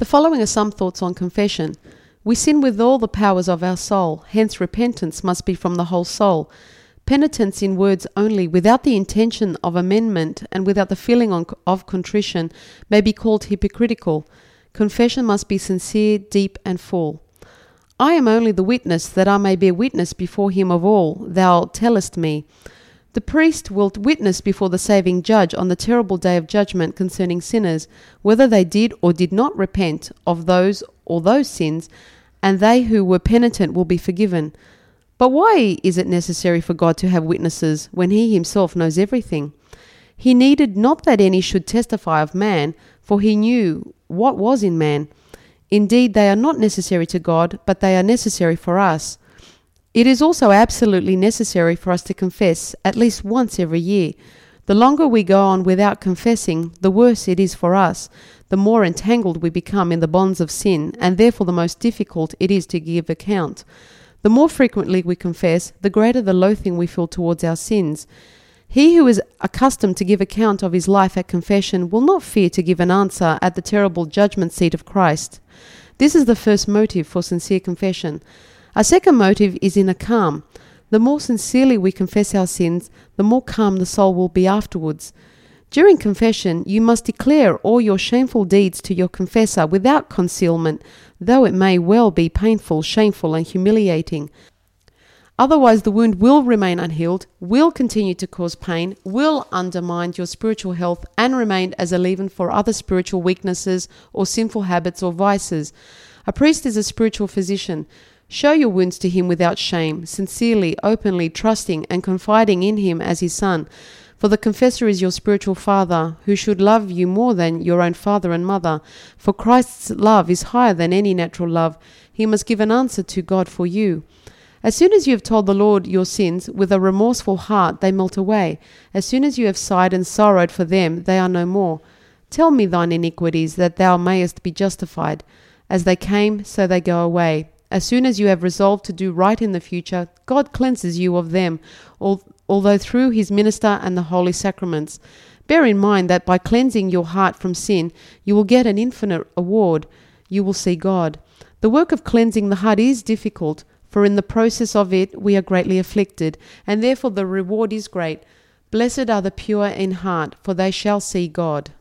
The following are some thoughts on confession. We sin with all the powers of our soul, hence repentance must be from the whole soul. Penitence in words only, without the intention of amendment and without the feeling of contrition, may be called hypocritical. Confession must be sincere, deep, and full. I am only the witness that I may bear witness before him of all thou tellest me. The priest will witness before the saving judge on the terrible day of judgment concerning sinners, whether they did or did not repent of those or those sins, and they who were penitent will be forgiven. But why is it necessary for God to have witnesses when he himself knows everything? He needed not that any should testify of man, for he knew what was in man. Indeed, they are not necessary to God, but they are necessary for us. It is also absolutely necessary for us to confess at least once every year. The longer we go on without confessing, the worse it is for us, the more entangled we become in the bonds of sin, and therefore the most difficult it is to give account. The more frequently we confess, the greater the loathing we feel towards our sins. He who is accustomed to give account of his life at confession will not fear to give an answer at the terrible judgment seat of Christ. This is the first motive for sincere confession. A second motive is in a calm. The more sincerely we confess our sins, the more calm the soul will be afterwards. During confession, you must declare all your shameful deeds to your confessor without concealment, though it may well be painful, shameful, and humiliating. Otherwise, the wound will remain unhealed, will continue to cause pain, will undermine your spiritual health, and remain as a leaven for other spiritual weaknesses or sinful habits or vices. A priest is a spiritual physician. Show your wounds to him without shame, sincerely, openly, trusting, and confiding in him as his son. For the confessor is your spiritual father, who should love you more than your own father and mother. For Christ's love is higher than any natural love. He must give an answer to God for you. As soon as you have told the Lord your sins with a remorseful heart, they melt away. As soon as you have sighed and sorrowed for them, they are no more. Tell me thine iniquities, that thou mayest be justified. As they came, so they go away. As soon as you have resolved to do right in the future, God cleanses you of them, although through his minister and the holy sacraments. Bear in mind that by cleansing your heart from sin, you will get an infinite reward. You will see God. The work of cleansing the heart is difficult, for in the process of it we are greatly afflicted, and therefore the reward is great. Blessed are the pure in heart, for they shall see God.